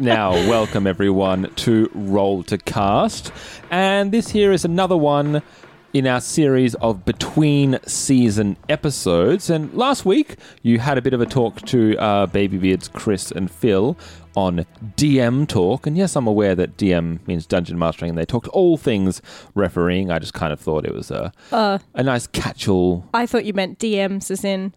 Now, welcome everyone to Roll to Cast. And this here is another one in our series of between season episodes. And last week, you had a bit of a talk to uh, Babybeards Chris and Phil on DM talk. And yes, I'm aware that DM means dungeon mastering, and they talked all things refereeing. I just kind of thought it was a, a nice catch all. I thought you meant DMs as in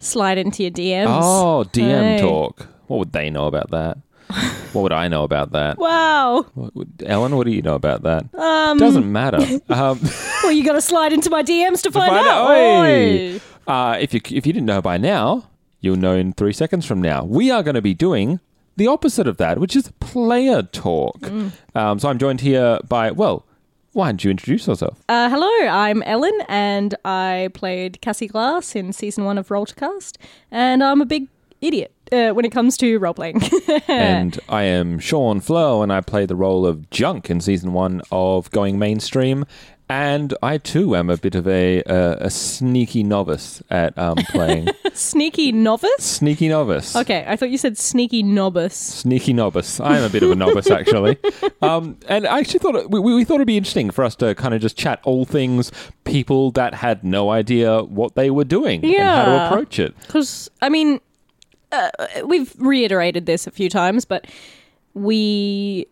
slide into your DMs. Oh, DM Hey. talk. What would they know about that? what would I know about that? Wow. What would- Ellen, what do you know about that? Um, Doesn't matter. Um, Well, you got to slide into my DMs to find, find out. out. Oi. Oi. uh, if you if you didn't know by now, you'll know in three seconds from now. We are going to be doing the opposite of that, which is player talk. Mm. Um, so I'm joined here by well, why don't you introduce yourself? Uh, hello, I'm Ellen, and I played Cassie Glass in season one of Roll to Cast, and I'm a big idiot uh, when it comes to role playing. and I am Sean Flo, and I play the role of Junk in season one of Going Mainstream. And I too am a bit of a uh, a sneaky novice at um, playing. Sneaky novice? sneaky novice. Okay, I thought you said sneaky novice. Sneaky novice. I'm a bit of a novice, actually. Um, and I actually thought it, we, we thought it'd be interesting for us to kind of just chat all things people that had no idea what they were doing and how to approach it. Because, I mean, uh, we've reiterated this a few times, but we,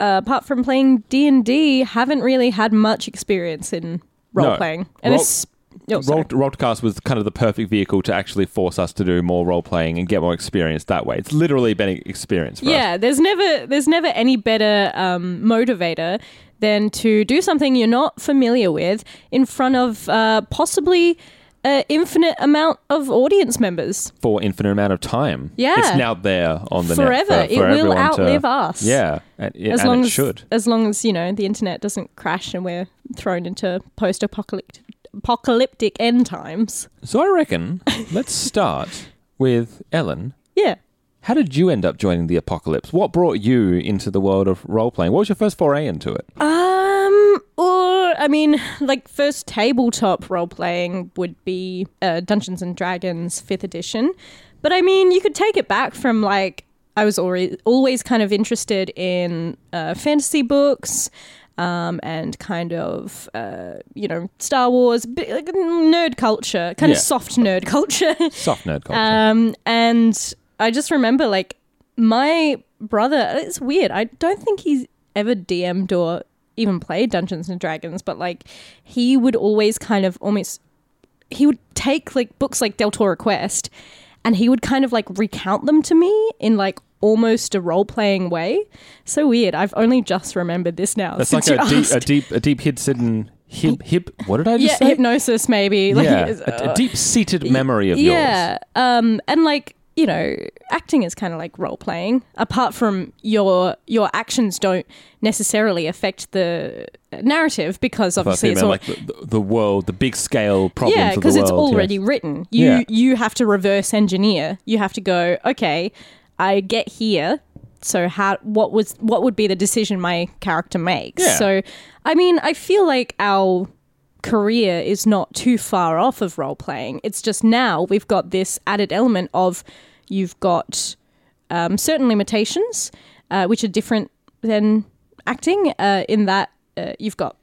uh, apart from playing D&D, haven't really had much experience in role No. playing. And Role- it's... Oh, sorry. Roll, Rollcast was kind of the perfect vehicle to actually force us to do more role playing and get more experience that way. It's literally been an experience for us. Yeah, there's never there's never any better um, motivator than to do something you're not familiar with in front of uh, possibly an infinite amount of audience members. For infinite amount of time. Yeah. It's now there on the Forever. net. for- for It will everyone to- outlive us. Yeah. And, As and long it as should. as long as you know the internet doesn't crash and we're thrown into post-apocalyptic apocalyptic end times. So I reckon let's start with Ellen. Yeah. How did you end up joining the apocalypse? What brought you into the world of role playing? What was your first foray into it? Uh, Um, or I mean, like first tabletop role playing would be uh, Dungeons and Dragons Fifth Edition, but I mean, you could take it back from like I was already always kind of interested in uh, fantasy books. Um, and kind of, uh, you know, Star Wars, like nerd culture, kind Yeah. of soft nerd culture. Soft nerd culture. Um, and I just remember like my brother. It's weird. I don't think he's ever DM'd or even played Dungeons and Dragons, but like he would always kind of almost he would take like books like Deltora Quest, and he would kind of like recount them to me in like almost a role playing way. So weird. I've only just remembered this now. That's like a deep, a deep, a deep hidden hip hip. What did I just yeah, say? hypnosis maybe. Like, yeah, it's- a, a deep-seated memory of yours. yeah, um, and like you know, acting is kind of like role playing. Apart from your your actions don't necessarily affect the narrative because obviously it's all, like the, the world, the big scale problems yeah because it's already yes. written. You Yeah. you have to reverse engineer. You have to go okay. I get here. So how what was what would be the decision my character makes? Yeah. So I mean, I feel like our career is not too far off of role playing. It's just now we've got this added element of you've got um, certain limitations, uh, which are different than acting, uh, in that uh, you've got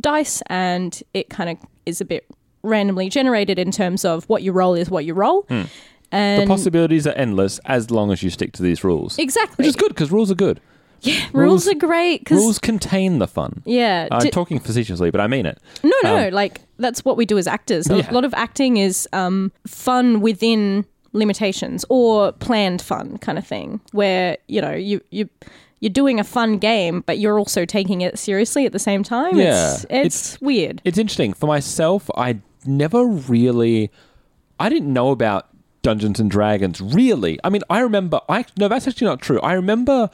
dice and it kind of is a bit randomly generated in terms of what your role is what you roll. The And the possibilities are endless as long as you stick to these rules. exactly. Which is good because rules are good. Rules, rules- are great because Rules contain the fun. yeah, I'm di- talking facetiously, but I mean it. No, no, no. Like that's what we do as actors. A lot of acting is um, fun within limitations or planned fun kind of thing, where you know you you you're doing a fun game, but you're also taking it seriously at the same time. Yeah. it's, it's, weird. It's interesting. For myself, I never really, I didn't know about Dungeons and Dragons. Really, I mean, I remember. I no, that's actually not true. I remember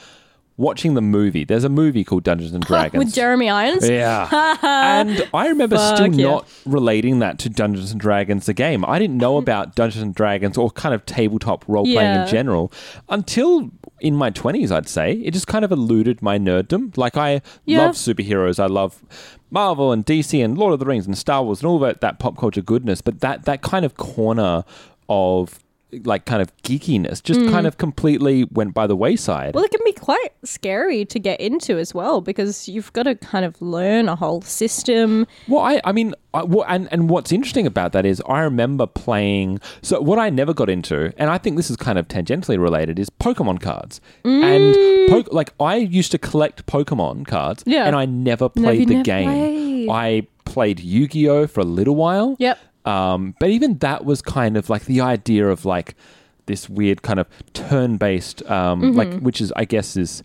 watching the movie. There's a movie called Dungeons and Dragons With Jeremy Irons, Yeah. and I remember still yeah. not relating that to Dungeons and Dragons, the game. I didn't know about Dungeons and Dragons or kind of tabletop role playing Yeah. in general until in my 20s, I'd say. It just kind of eluded my nerddom. Like, I Yeah. love superheroes. I love Marvel and DC and Lord of the Rings and Star Wars and all that, that pop culture goodness. But that, that kind of corner of like kind of geekiness just kind of completely went by the wayside. Mm. Well, it can be quite scary to get into as well because you've got to kind of learn a whole system. Well, I, I mean, I, well, and and what's interesting about that is I remember playing. So what I never got into, and I think this is kind of tangentially related, is Pokemon cards. And po- like I used to collect Pokemon cards, Yeah. and I never played you the never game. played. I played Yu Gi Oh for a little while. Yep. Um, but even that was kind of like the idea of like this weird kind of turn-based, um, Mm-hmm. like which is I guess is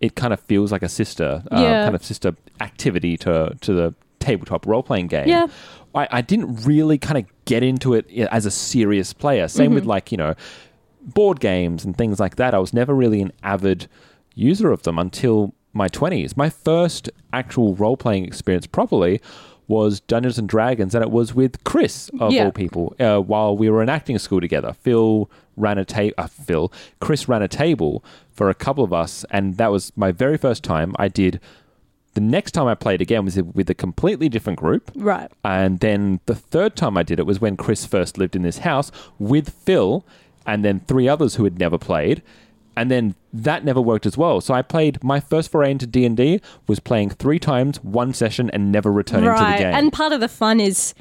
it kind of feels like a sister, uh, Yeah. kind of sister activity to to the tabletop role-playing game. Yeah. I, I didn't really kind of get into it as a serious player. Same Mm-hmm. with like you know board games and things like that. I was never really an avid user of them until my 20s. My first actual role playing experience properly was Dungeons and Dragons, and it was with Chris of Yeah. all people. Uh, while we were in acting school together, Phil ran a table. Uh, Phil, Chris ran a table for a couple of us, and that was my very first time. I did. The next time I played again was with a completely different group. Right. And then the third time I did it was when Chris first lived in this house with Phil and then three others who had never played. And then that never worked as well. So I played my first foray into D&D was playing 3 times, one session and never returning to the game. And part of the fun is,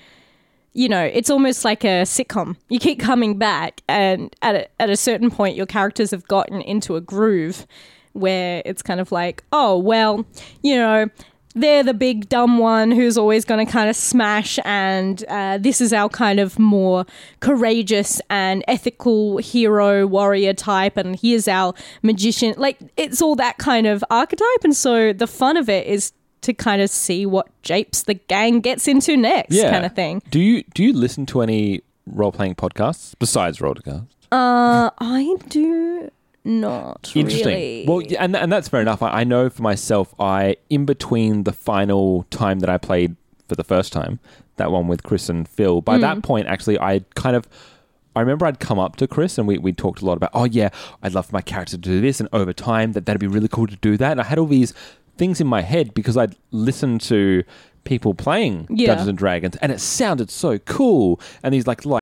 you know, it's almost like a sitcom. You keep coming back, and at a, at a certain point, your characters have gotten into a groove where it's kind of like, oh, well, you know, they're the big dumb one who's always going to kind of smash, and uh, this is our kind of more courageous and ethical hero warrior type, and here's our magician. Like, it's all that kind of archetype, and so the fun of it is to kind of see what japes the gang gets into next, yeah. kind of thing. Do you do you listen to any role playing podcasts besides Rollcast? Uh, I do not Interesting. really. Well, and and that's fair enough. I, I know for myself, I in between the final time that I played for the first time, that one with Chris and Phil. By Mm. that point, actually, I kind of. I remember I'd come up to Chris and we, we talked a lot about, oh yeah, I'd love for my character to do this, and over time that that'd be really cool to do that. And I had all these things in my head because I'd listened to people playing Yeah. Dungeons and Dragons, and it sounded so cool. And these like like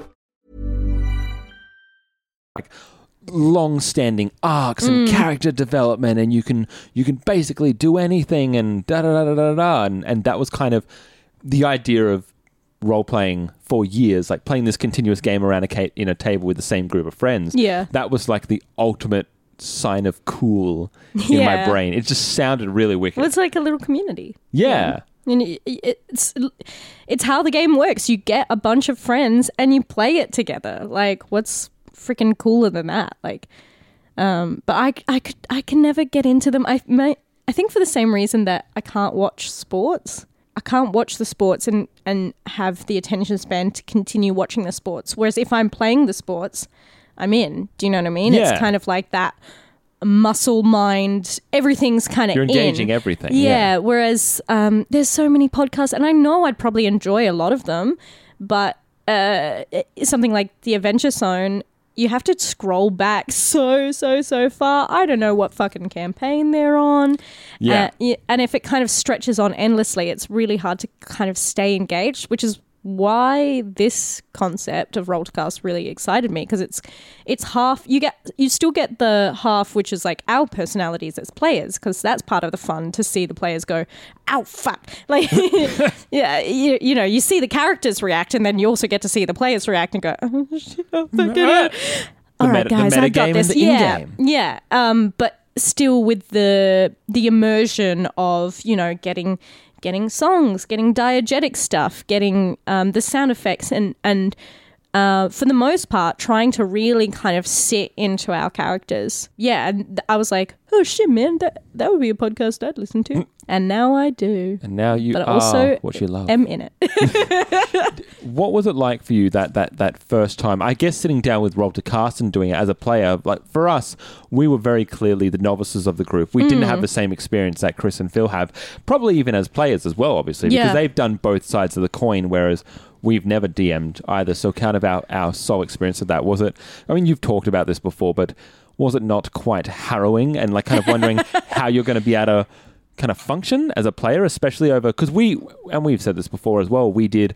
long-standing arcs and mm. character development and you can you can basically do anything and da da da da da da and, and that was kind of the idea of role playing for years like playing this continuous game around a ca- in a table with the same group of friends Yeah. that was like the ultimate sign of cool in my brain it just sounded really wicked Well, it's like a little community. yeah And it's it's how the game works. You get a bunch of friends and you play it together. Like, what's freaking cooler than that? Like, um, but I I could I can never get into them. I may, I think for the same reason that I can't watch sports. I can't watch the sports and and have the attention span to continue watching the sports. Whereas if I'm playing the sports, I'm in. Do you know what I mean? Yeah. It's kind of like that muscle mind everything's kind of You're engaging everything, yeah, yeah. whereas um, there's so many podcasts and i know i'd probably enjoy a lot of them but uh, something like the adventure zone you have to scroll back so so so far i don't know what fucking campaign they're on Yeah. Uh, and if it kind of stretches on endlessly it's really hard to kind of stay engaged which is why this concept of roll to cast really excited me because it's it's half you get you still get the half which is like our personalities as players because that's part of the fun to see the players go ow fuck like yeah you, you know you see the characters react and then you also get to see the players react and go oh, shit, oh, it. All right, meta- guys, I got this. yeah, in-game. yeah. Um, but still with the the immersion of you know getting getting songs, getting diegetic stuff, getting um, the sound effects, and and uh, for the most part, trying to really kind of sit into our characters. Yeah, and th- I was like, oh shit, man, that that would be a podcast I'd listen to, and now I do. and now you But are also what you love am in it. what was it like for you that that that first time? I guess sitting down with Roll to Cast and doing it as a player, like for us, we were very clearly the novices of the group. We didn't Mm. have the same experience that Chris and Phil have, probably even as players as well, obviously, Yeah. because they've done both sides of the coin, whereas we've never DM'd either. So kind of our, our sole experience of that was it I mean you've talked about this before, but was it not quite harrowing and like kind of wondering how you're going to be able to kind of function as a player, especially over because we and we've said this before as well. We did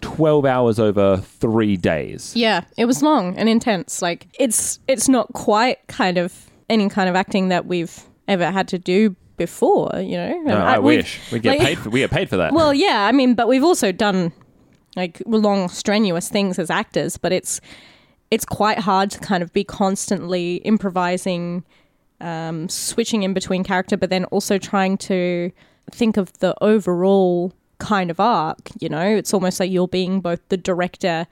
twelve hours over three days. Yeah, it was long and intense. Like it's it's not quite kind of any kind of acting that we've ever had to do before, you know. No, And I, wish we get like- paid for we get paid for that. Well, yeah, I mean, but we've also done like long strenuous things as actors, but it's it's quite hard to kind of be constantly improvising um, switching in between character, but then also trying to think of the overall kind of arc. You know, it's almost like you're being both the director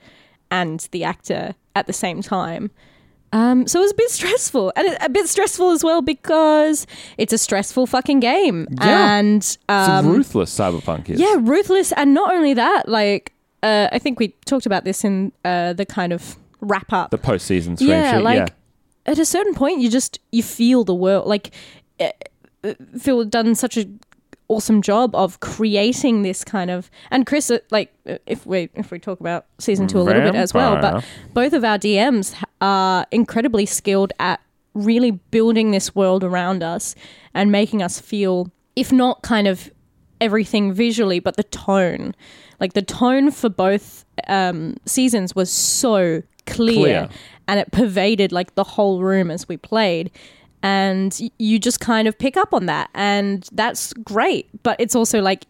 and the actor at the same time. Um, so it was a bit stressful, and a bit stressful as well because it's a stressful fucking game, Yeah. and it's um, ruthless cyberpunk is. yeah, ruthless, and not only that, like uh, I think we talked about this in uh, the kind of wrap up. The post season yeah, like yeah. at a certain point, you just you feel the world. Like uh, uh, Phil done such a awesome job of creating this kind of and Chris uh, like if we if we talk about season 2 a little bit as well but both of our DMs are incredibly skilled at really building this world around us and making us feel if not kind of everything visually but the tone like the tone for both um seasons was so clear, Clear. and it pervaded like the whole room as we played and you just kind of pick up on that and that's great but it's also like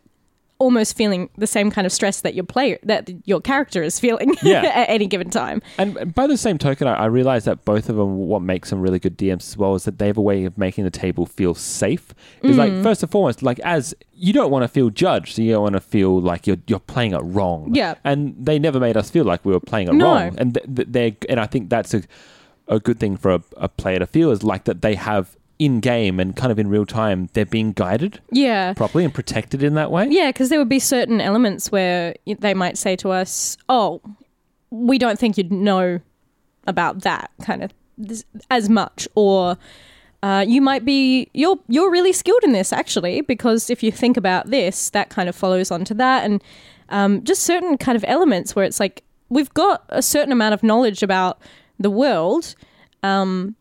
almost feeling the same kind of stress that your player that your character is feeling Yeah. at any given time And by the same token, I, I realize that both of them, what makes them really good DMs as well, is that they have a way of making the table feel safe. It's like mm. first and foremost, like as you don't want to feel judged, so you don't want to feel like you're you're playing it wrong. Yeah. and they never made us feel like we were playing it No. wrong. And th- th- they and I think that's a a good thing for a, a player to feel is like that they have in game and kind of in real time they're being guided yeah properly and protected in that way. Yeah, because there would be certain elements where they might say to us, "Oh, we don't think you'd know about that kind of as much," or uh, you might be you're you're really skilled in this actually because if you think about this, that kind of follows onto that, and um, just certain kind of elements where it's like we've got a certain amount of knowledge about the world, um,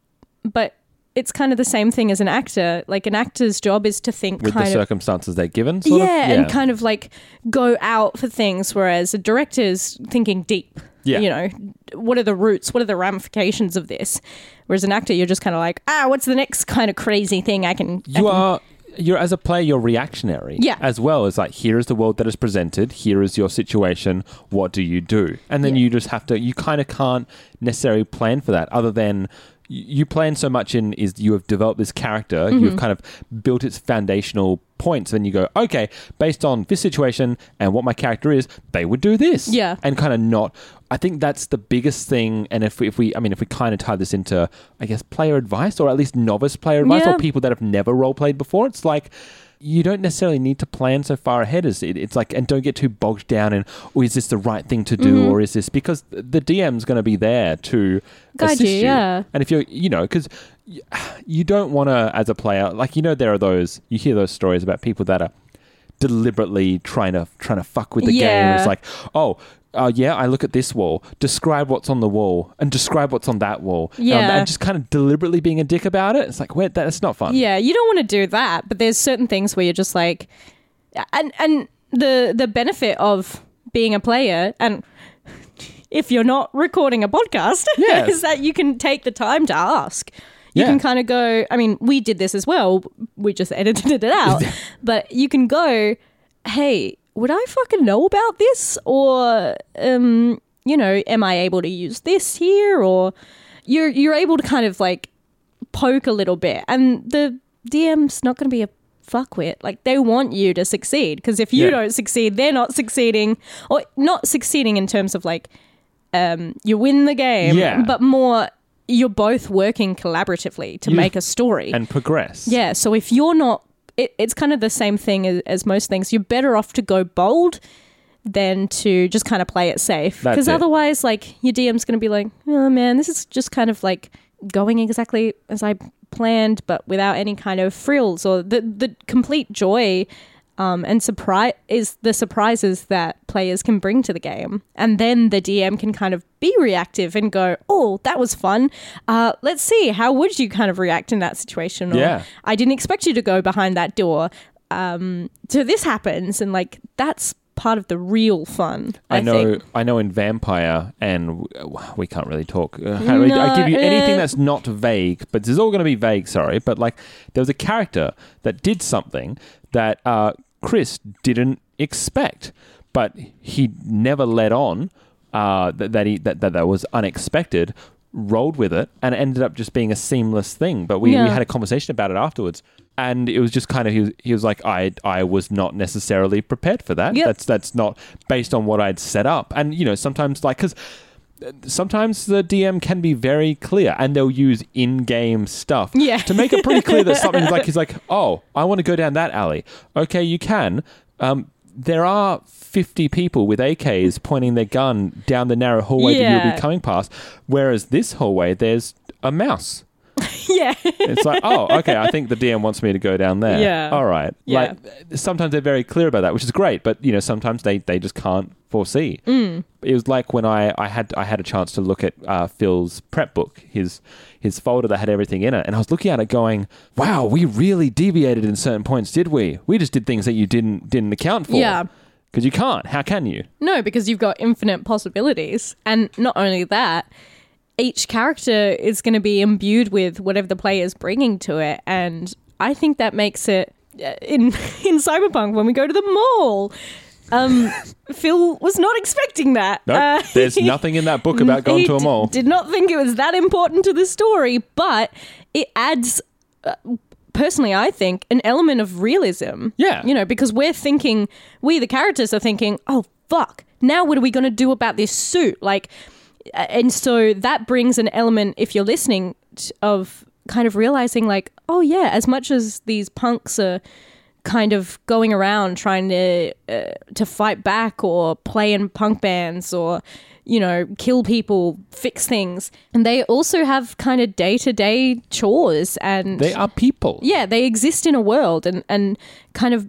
but it's kind of the same thing as an actor. Like an actor's job is to think With the of circumstances they're given, sort yeah, of? and kind of like go out for things, whereas a director's thinking deep. Yeah. You know, what are the roots? What are the ramifications of this? Whereas an actor, you're just kind of like, ah, what's the next kind of crazy thing I can. I You can- are you're as a player you're reactionary Yeah. as well as like here is the world that is presented here is your situation what do you do and then you just have to you kind of can't necessarily plan for that other than you plan so much in is you have developed this character Mm-hmm. you've kind of built its foundational points and you go okay based on this situation and what my character is they would do this Yeah. and kind of not i think that's the biggest thing and if we, if we i mean if we kind of tie this into i guess player advice or at least novice player advice Yeah. or people that have never role played before it's like you don't necessarily need to plan so far ahead as it, it's like and don't get too bogged down in oh is this the right thing to do Mm-hmm. or is this because the dm's going to be there to Guide assist you, yeah. and if you're you know because you don't want to as a player like you know there are those you hear those stories about people that are deliberately trying to trying to fuck with the game Yeah. it's like oh uh, yeah, I look at this wall. Describe what's on the wall, and describe what's on that wall. Um, Yeah. and just kind of deliberately being a dick about it. It's like, wait, that's not fun. Yeah, you don't want to do that, but there's certain things where you're just like, and and the the benefit of being a player and if you're not recording a podcast Yes. is that you can take the time to ask. You Yeah. can kind of go. I mean, we did this as well. We just edited it out, but you can go, hey. Would I fucking know about this? Or, um, you know, am I able to use this here? Or you're you're able to kind of like poke a little bit, and the DM's not going to be a fuckwit. Like they want you to succeed because if you Yeah. don't succeed, they're not succeeding, or not succeeding in terms of like um, you win the game, Yeah. but more you're both working collaboratively to You- make a story. and progress. Yeah. So if you're not, it, it's kind of the same thing as, as most things. You're better off to go bold than to just kind of play it safe. Because otherwise, like, your DM's going to be like, oh man, this is just kind of like going exactly as I planned, but without any kind of frills or the, the complete joy. Um, and surprise is the surprises that players can bring to the game, and then the DM can kind of be reactive and go, "Oh, that was fun. Uh, let's see, how would you kind of react in that situation?" Or, Yeah. I didn't expect you to go behind that door. Um, so this happens, and like that's part of the real fun. I, I know. think. I know. In Vampire, and w- we can't really talk. Uh, really, I give you anything uh, that's not vague, but this is all going to be vague. Sorry, but like there was a character that did something that uh, Chris didn't expect, but he never let on uh, that, that he that, that that was unexpected. Rolled with it, and it ended up just being a seamless thing. But we, we had a conversation about it afterwards, and it was just kind of he was, he was like, I I was not necessarily prepared for that. Yep. That's that's not based on what I'd set up. And you know, sometimes like because sometimes the DM can be very clear, and they'll use in-game stuff Yeah. to make it pretty clear that something's like he's like, oh, I want to go down that alley. Okay, you can. Um, there are 50 people with AKs pointing their gun down the narrow hallway that you'll be coming past, whereas this hallway there's a mouse. yeah. It's like, oh, okay, I think the DM wants me to go down there. Yeah. All right. Yeah. Like sometimes they're very clear about that, which is great, but you know, sometimes they, they just can't foresee. Mm. It was like when I, I had I had a chance to look at uh, Phil's prep book, his his folder that had everything in it, and I was looking at it going, Wow, we really deviated in certain points, did we? We just did things that you didn't didn't account for. Yeah. Because you can't. How can you? No, because you've got infinite possibilities. And not only that, each character is going to be imbued with whatever the player is bringing to it. And I think that makes it uh, in in Cyberpunk when we go to the mall. Um, Phil was not expecting that. No, Uh, there's nothing in that book about going to a mall. Did not think it was that important to the story, but it adds. Uh, personally, I think an element of realism. Yeah. you know, because we're thinking, we the characters are thinking, oh fuck, now what are we going to do about this suit? Like, and so that brings an element, if you're listening, t- of kind of realizing, like, oh yeah, as much as these punks are kind of going around trying to uh, to fight back or play in punk bands or you know kill people fix things and they also have kind of day-to-day chores and They are people. yeah they exist in a world and and kind of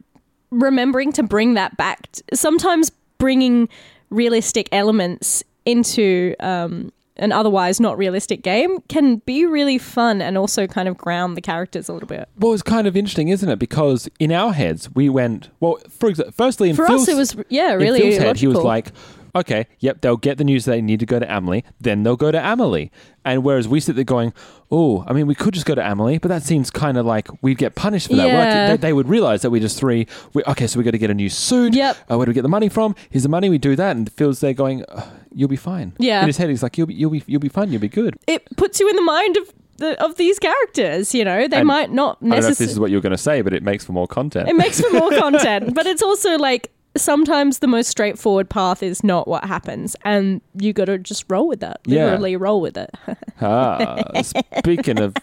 remembering to bring that back sometimes bringing realistic elements into um an otherwise not realistic game can be really fun and also kind of ground the characters a little bit Well, it's kind of interesting, isn't it? Because in our heads, we went, well, for example, firstly, in For Phil's, us, it was, yeah, in really Phil's head, he was like, okay, yep, they'll get the news they need to go to Amelie, then they'll go to Amelie. And whereas we sit there going, oh, I mean, we could just go to Amelie, but that seems kind of like we'd get punished for that. Yeah. they, they would realize that we're just three, we, okay, so we got to get a new suit. Yep. Uh, where do we get the money from? Here's the money, we do that. And Phil's there going, "Ugh, you'll be fine. Yeah. In his head, he's like, you'll be, you'll be, you'll be fine, you'll be good. it puts you in the mind of the, of these characters you know they And might not I don't know if this is what you were going to say, but it makes for more content. it makes for more content but it's also like sometimes the most straightforward path is not what happens and you got to just roll with that Yeah. literally roll with it Ah, speaking of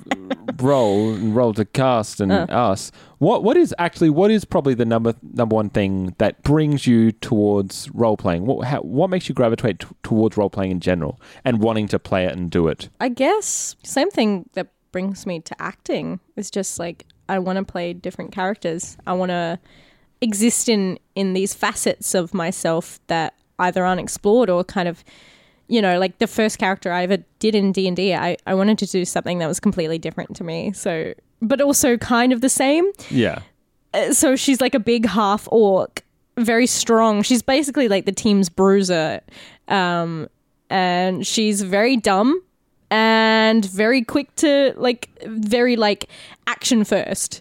roll and roll to cast and Uh. us, what what is actually what is probably the number number one thing that brings you towards role playing? What how, what makes you gravitate t- towards role playing in general and wanting to play it and do it? I guess same thing that brings me to acting is just like I want to play different characters. I want to exist in in these facets of myself that either aren't explored or kind of you know like the first character I ever did in D&D I I wanted to do something that was completely different to me. So but also kind of the same. Yeah, Uh, So she's like a big half orc, very strong. She's basically like the team's bruiser. Um, and she's very dumb and very quick to like very like action first.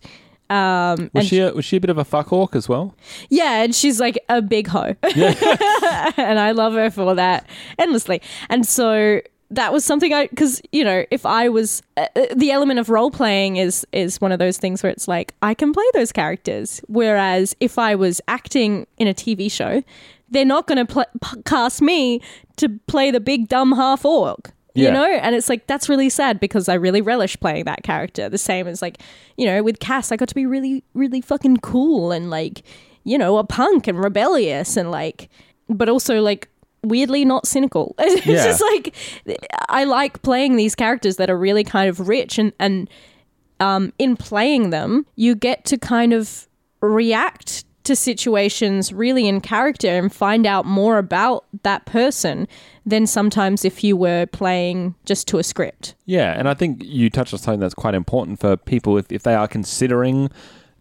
Um, was and she a, was she a bit of a fuck orc as well? yeah, and she's like a big hoe. and I love her for that endlessly. And so that was something I cuz you know, if I was uh, uh, the element of role playing is is one of those things where it's like I can play those characters whereas if I was acting in a TV show, they're not going to pl- p- cast me to play the big dumb half orc. You Yeah. know, and it's like that's really sad because I really relish playing that character. The same as like, you know, with Cass, I got to be really, really fucking cool and like, you know, a punk and rebellious and like, but also like weirdly not cynical. it's Yeah. just like I like playing these characters that are really kind of rich and and um, in playing them, you get to kind of react to situations really in character and find out more about that person than sometimes if you were playing just to a script. Yeah, and I think you touched on something that's quite important for people if, if they are considering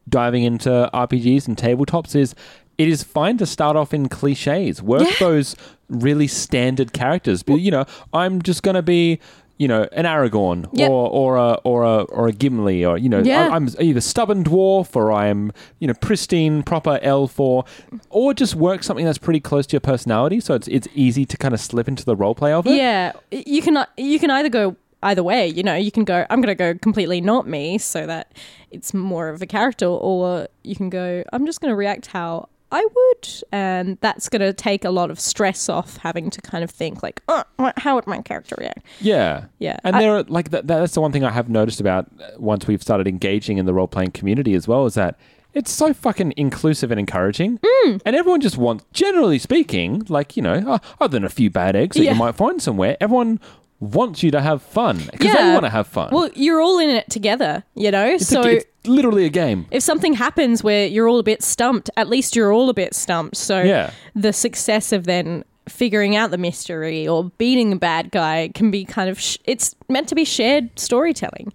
diving into RPGs and tabletops is it is fine to start off in cliches. Work Yeah. those really standard characters. But you know, I'm just gonna be you know, an Aragorn Yep. or or a or a or a Gimli or you know, Yeah. I, am either stubborn dwarf or I'm you know pristine proper elf or or just work something that's pretty close to your personality, so it's it's easy to kind of slip into the role play of it. Yeah, you can uh, you can either go either way. You know, you can go. I'm going to go completely not me, so that it's more of a character, or you can go. I'm just going to react how I would, and that's going to take a lot of stress off having to kind of think like, oh, how would my character react? Yeah, Yeah. and I- there are like that, that's the one thing I have noticed about uh, once we've started engaging in the role playing community as well is that it's so fucking inclusive and encouraging, Hmm. and everyone just wants, generally speaking, like you know, uh, other than a few bad eggs that Yeah. you might find somewhere, everyone wants you to have fun because they want to have fun. Well, you're all in it together, you know. it's, so a, it's literally a game. if something happens where you're all a bit stumped, at least you're all a bit stumped. So Yeah. the success of then figuring out the mystery or beating the bad guy can be kind of sh- it's meant to be shared storytelling.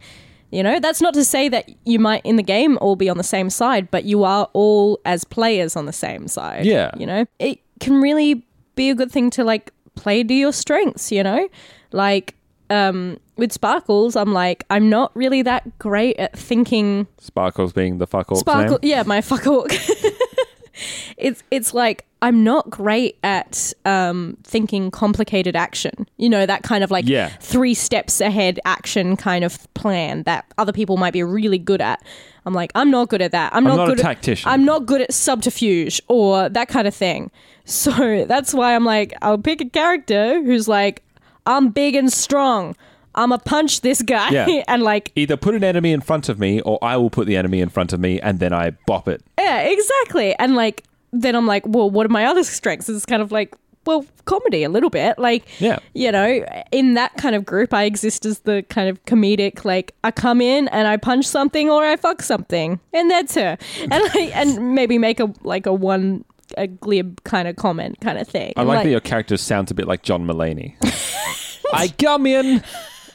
You know, that's not to say that you might in the game all be on the same side, but you are all as players on the same side. Yeah. You know, it can really be a good thing to like play to your strengths, you know? Like um with Sparkles, I'm like I'm not really that great at thinking Sparkles being the fuck orc's Sparkle, name. yeah, my fuck orc. it's it's like I'm not great at um, thinking complicated action. You know that kind of like Yeah. three steps ahead action kind of plan that other people might be really good at. I'm like I'm not good at that. I'm, I'm not, not a good. tactician. At, I'm not good at subterfuge or that kind of thing. So that's why I'm like I'll pick a character who's like I'm big and strong. I'm a punch this guy, Yeah. and like, Either put an enemy in front of me, or I will put the enemy in front of me, and then I bop it. yeah, exactly. And like, then I'm like, well, what are my other strengths? It's kind of like, well, comedy a little bit. Like, Yeah. you know, in that kind of group, I exist as the kind of comedic, like, I come in and I punch something or I fuck something, and that's her. And like, and maybe make a like a one a glib kind of comment kind of thing. I And, like, that your character sounds a bit like John Mulaney. I come in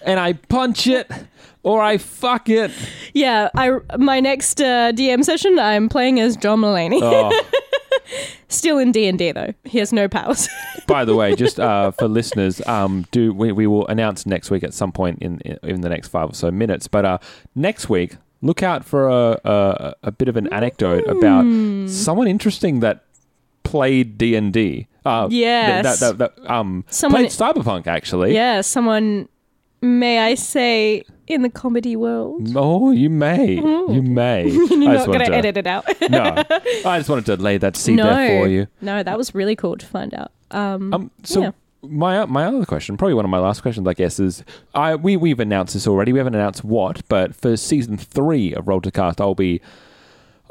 and I punch it, or I fuck it. Yeah, I my next uh, DM session, I'm playing as John Mulaney. Oh. Still in D and D though. He has no powers. By the way, just uh, for listeners, um, do we, we will announce next week at some point in in the next five or so minutes. But uh, next week, look out for a a, a bit of an anecdote about Hmm. someone interesting that played D and D. Uh, Yes. that, that, that, um, Someone- played Cyberpunk actually. yeah, someone. May I say in the comedy world? Oh, you may, you may. You're not gonna to- edit it out. no, I just wanted to lay that seed no, there for you. no, that was really cool to find out. Um, Um, so yeah. my my other question, probably one of my last questions, I guess, is I we we've announced this already. We haven't announced what, but for season three of Roll to Cast, I'll be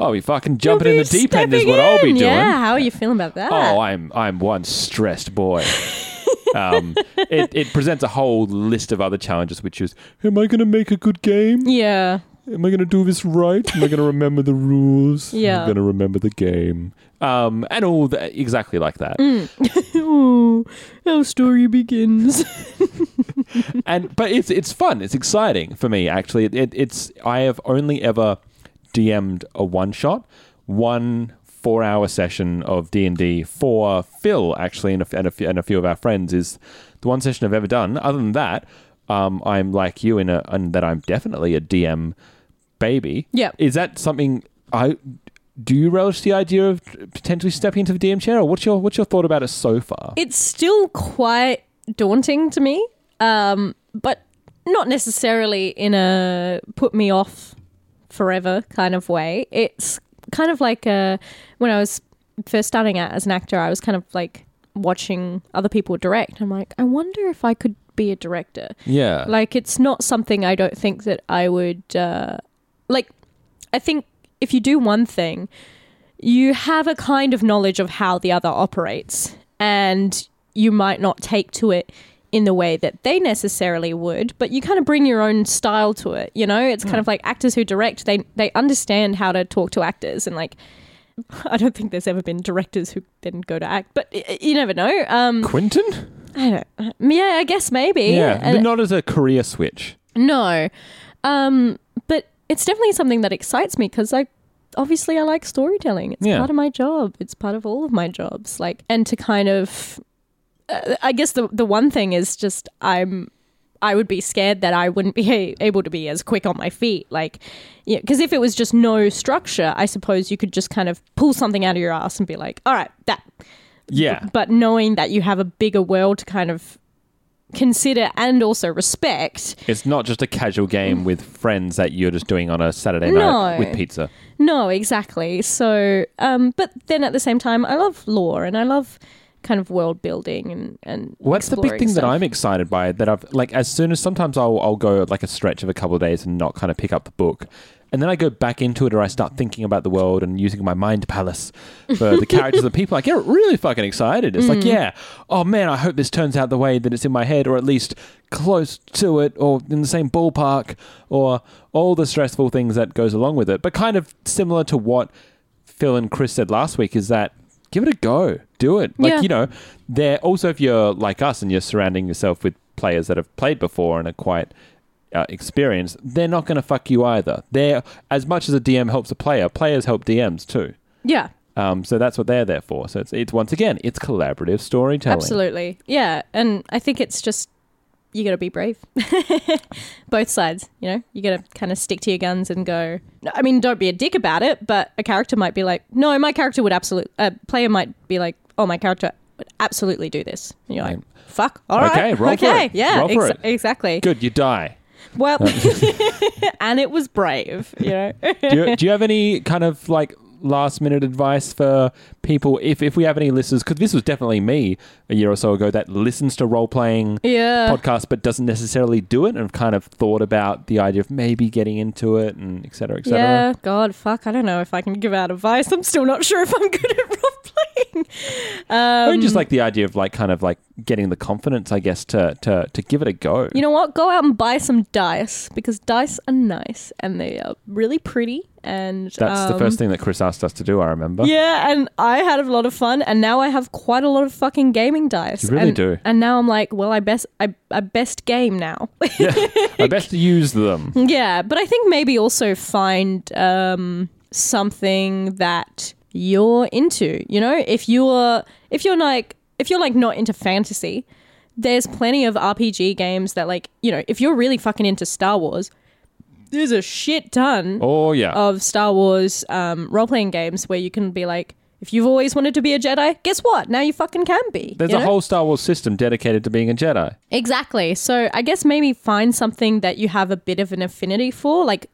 I'll be fucking jumping in the deep end is what I'll be doing. Yeah, how are you feeling about that? Oh, I'm I'm one stressed boy. um, it, it presents a whole list of other challenges, which is, am I going to make a good game? yeah, Am I going to do this right? Am I going to remember the rules? Yeah. I'm going to remember the game. Um, and all that, exactly like that. oh, our story begins. and but it's it's fun. It's exciting for me actually. It, it, it's I have only ever DM'd a one shot, one four hour session of D and D for Phil actually, and a, and, a, few- and a few of our friends is the one session I've ever done. Other than that, um, I'm like you in a and that I'm definitely a DM baby. Yep. Is that something I? Do you relish the idea of potentially stepping into the DM chair, or what's your what's your thought about it so far? it's still quite daunting to me, um, but not necessarily in a put me off forever kind of way. It's kind of like uh when I was first starting out as an actor, I was kind of like watching other people direct. I'm like, I wonder if I could be a director. yeah. Like, it's not something I don't think that I would, uh, like, I think if you do one thing, you have a kind of knowledge of how the other operates, and you might not take to it in the way that they necessarily would, but you kind of bring your own style to it. You know, it's kind of like actors who direct; they they understand how to talk to actors, and like, I don't think there's ever been directors who then go to act, but y- you never know. Um, Quentin? I don't. Yeah, I guess maybe. Yeah, And- but not as a career switch. no. Um, but it's definitely something that excites me because I obviously I like storytelling. It's Yeah. part of my job. It's part of all of my jobs. Like, and to kind of, uh, I guess the the one thing is just I'm. I would be scared that I wouldn't be able to be as quick on my feet. Like, yeah, because if it was just no structure, I suppose you could just kind of pull something out of your ass and be like, all right, that. Yeah. But knowing that you have a bigger world to kind of consider and also respect, It's not just a casual game with friends that you're just doing on a Saturday No. night with pizza. No, exactly. So, um, but then at the same time, I love lore and I love kind of world building and and. What's the big thing that. I'm excited by? That I've like as soon as sometimes I'll I'll go like a stretch of a couple of days and not kind of pick up the book, and then I go back into it or I start thinking about the world and using my mind palace for the characters and the people. I get really fucking excited. It's Mm. like yeah, oh man, I hope this turns out the way that it's in my head, or at least close to it, or in the same ballpark, or all the stressful things that goes along with it. But kind of similar to what Phil and Chris said last week is that give it a go, do it. Like Yeah. you know, there also if you're like us and you're surrounding yourself with players that have played before and are quite uh, experienced, they're not going to fuck you either. They're as much as a DM helps a player, players help DMs too. Yeah, Um, so that's what they're there for. So it's it's once again, it's collaborative storytelling. absolutely. Yeah, and I think it's just you got to be brave. Both sides, you know, you got to kind of stick to your guns and go. I mean, don't be a dick about it, but a character might be like, no, my character would absolutely. A player might be like, oh, my character would absolutely do this. And you're like, fuck, all right, Okay, roll for it. yeah, Roll ex- exactly. Good, you die. Well, and it was brave, you know. Do you, do you have any kind of like last minute advice for people if, if we have any listeners because this was definitely me a year or so ago that listens to role playing Yeah. podcasts but doesn't necessarily do it and have kind of thought about the idea of maybe getting into it and etc. cetera, et cetera. Yeah, God, fuck. I don't know if I can give out advice. I'm still not sure if I'm good at role playing. Um, just like the idea of like kind of like getting the confidence, I guess, to to to give it a go. You know what? Go out and buy some dice because dice are nice and they are really pretty. And That's the um, first thing that Chris asked us to do. I remember. Yeah, and I had a lot of fun, and now I have quite a lot of fucking gaming dice. You really and, do. And now I'm like, well, I best, I, I best game now. yeah, I best use them. yeah, but I think maybe also find um, something that you're into. You know, if you're, if you're like, if you're like not into fantasy, there's plenty of RPG games that like, you know, if you're really fucking into Star Wars. There's a shit ton Oh yeah. of Star Wars um, role playing games where you can be like, if you've always wanted to be a Jedi, guess what? Now you fucking can be. There's a know? whole Star Wars system dedicated to being a Jedi. exactly. So I guess maybe find something that you have a bit of an affinity for, like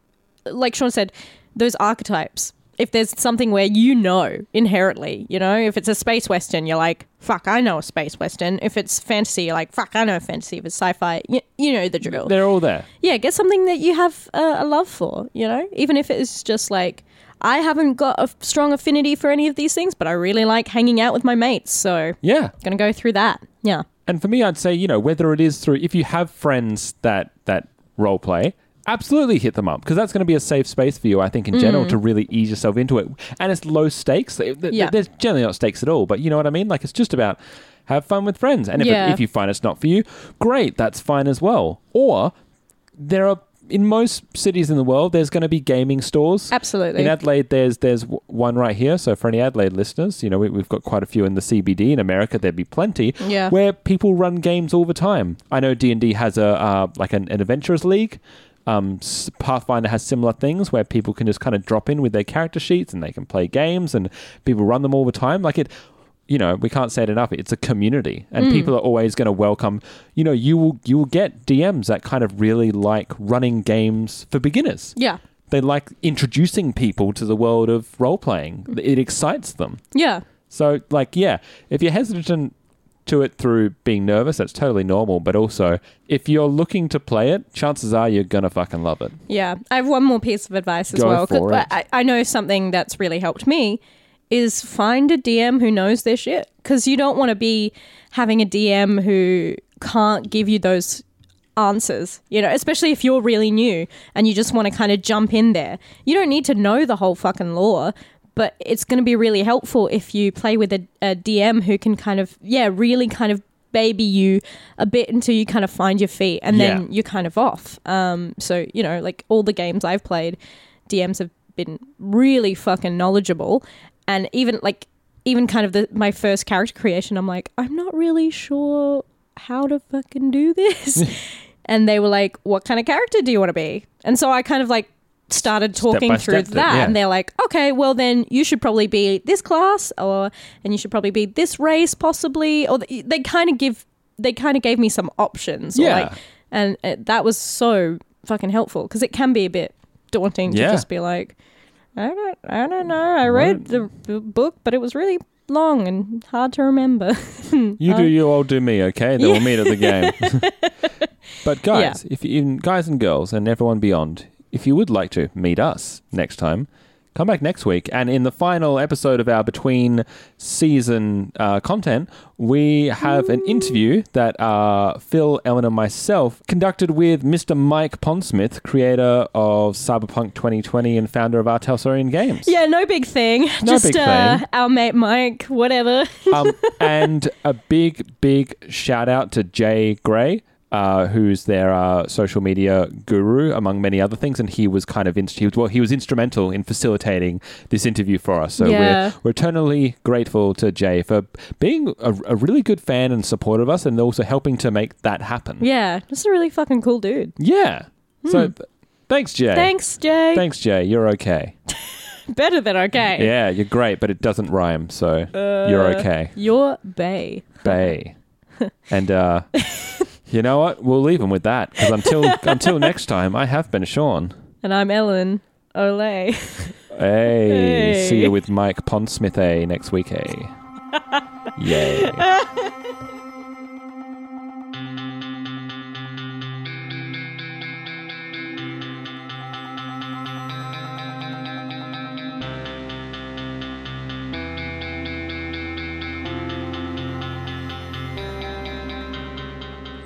like Sean said, those archetypes. If there's something where you know inherently, you know, if it's a space western, you're like, fuck, I know a space western. If it's fantasy, you're like, fuck, I know fantasy. If it's sci-fi, you, you know the drill. They're all there. yeah, get something that you have uh, a love for, you know? Even if it's just like, I haven't got a strong affinity for any of these things, but I really like hanging out with my mates. So, Yeah. gonna go through that. Yeah. And for me, I'd say, you know, whether it is through, if you have friends that that role play, absolutely hit them up because that's going to be a safe space for you, I think, in general, to really ease yourself into it. And it's low stakes. Yeah. There's generally not stakes at all, but you know what I mean? Like, it's just about have fun with friends. And if, Yeah. it, if you find it's not for you, great, that's fine as well. Or there are, in most cities in the world, there's going to be gaming stores. Absolutely. In Adelaide, there's there's one right here. So for any Adelaide listeners, you know we, we've got quite a few in the CBD. In America, there'd be plenty. Yeah. Where people run games all the time. I know D and D has a uh, like an, an adventurers league. Um, Pathfinder has similar things where people can just kind of drop in with their character sheets and they can play games and people run them all the time. Like it, you know, we can't say it enough. It's a community, and people are always going to welcome. You know, you will you will get DMs that kind of really like running games for beginners Yeah. they like introducing people to the world of role playing. It excites them. Yeah. So, like, yeah, if you're hesitant to it through being nervous, that's totally normal. But also, if you're looking to play it, chances are you're gonna fucking love it. Yeah. I have one more piece of advice as Go well. for it. I, I know something that's really helped me is find a DM who knows their shit. Because you don't want to be having a DM who can't give you those answers, you know, especially if you're really new and you just want to kind of jump in there. You don't need to know the whole fucking lore, but it's going to be really helpful if you play with a, a DM who can kind of, yeah, really kind of baby you a bit until you kind of find your feet and then you're kind of off. Um, so, you know, like all the games I've played, DMs have been really fucking knowledgeable. And even like, even kind of the, my first character creation, I'm like, I'm not really sure how to fucking do this. and they were like, What kind of character do you want to be? And so I kind of like started talking by through step, that. yeah. And they're like, Okay, well, then you should probably be this class, or and you should probably be this race, possibly. Or they, they kind of give, they kind of gave me some options. Yeah. like, and it, that was so fucking helpful because it can be a bit daunting to just be like, I don't, I don't know. I read the book, but it was really long and hard to remember. You do um, you, I'll do me. Okay, then we'll meet at the game. but guys, if you guys and girls and everyone beyond, if you would like to meet us next time. Come back next week, and in the final episode of our between season uh, content, we have an interview that uh, Phil, Ellen, and myself conducted with Mr. Mike Pondsmith, creator of Cyberpunk 2020 and founder of R. Talsorian Games. yeah, no big thing. No just big uh, thing. our mate Mike, whatever. um, and a big, big shout out to Jay Gray, uh, who's their uh, social media guru, among many other things. And he was kind of inst- he was, well, he was instrumental in facilitating this interview for us. So Yeah. we're we're eternally grateful to Jay for being a, a really good fan and supporter of us, and also helping to make that happen. yeah, just a really fucking cool dude. Yeah. So th- thanks, Jay. Thanks, Jay. Thanks, Jay. You're okay. Better than okay. Yeah, you're great, but it doesn't rhyme, so you're Uh, okay. You're Bay. Bay. and uh, you know what? We'll leave him with that because until until next time, I have been Sean. And I'm Ellen. Olay. Hey, Hey. see you with Mike Pondsmith eh, next week. Eh? Yay.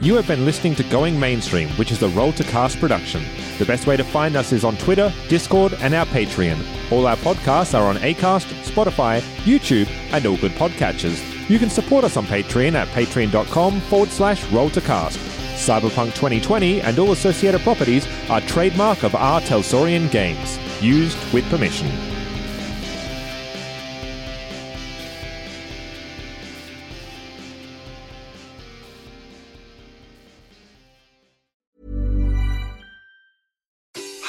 You have been listening to Going Mainstream, which is a Roll to Cast production. The best way to find us is on Twitter, Discord, and our Patreon. All our podcasts are on Acast, Spotify, YouTube, and all good podcatchers. You can support us on Patreon at patreon.com forward slash roll to cast. Cyberpunk 2020 and all associated properties are trademark of R. Talsorian Games. Used with permission.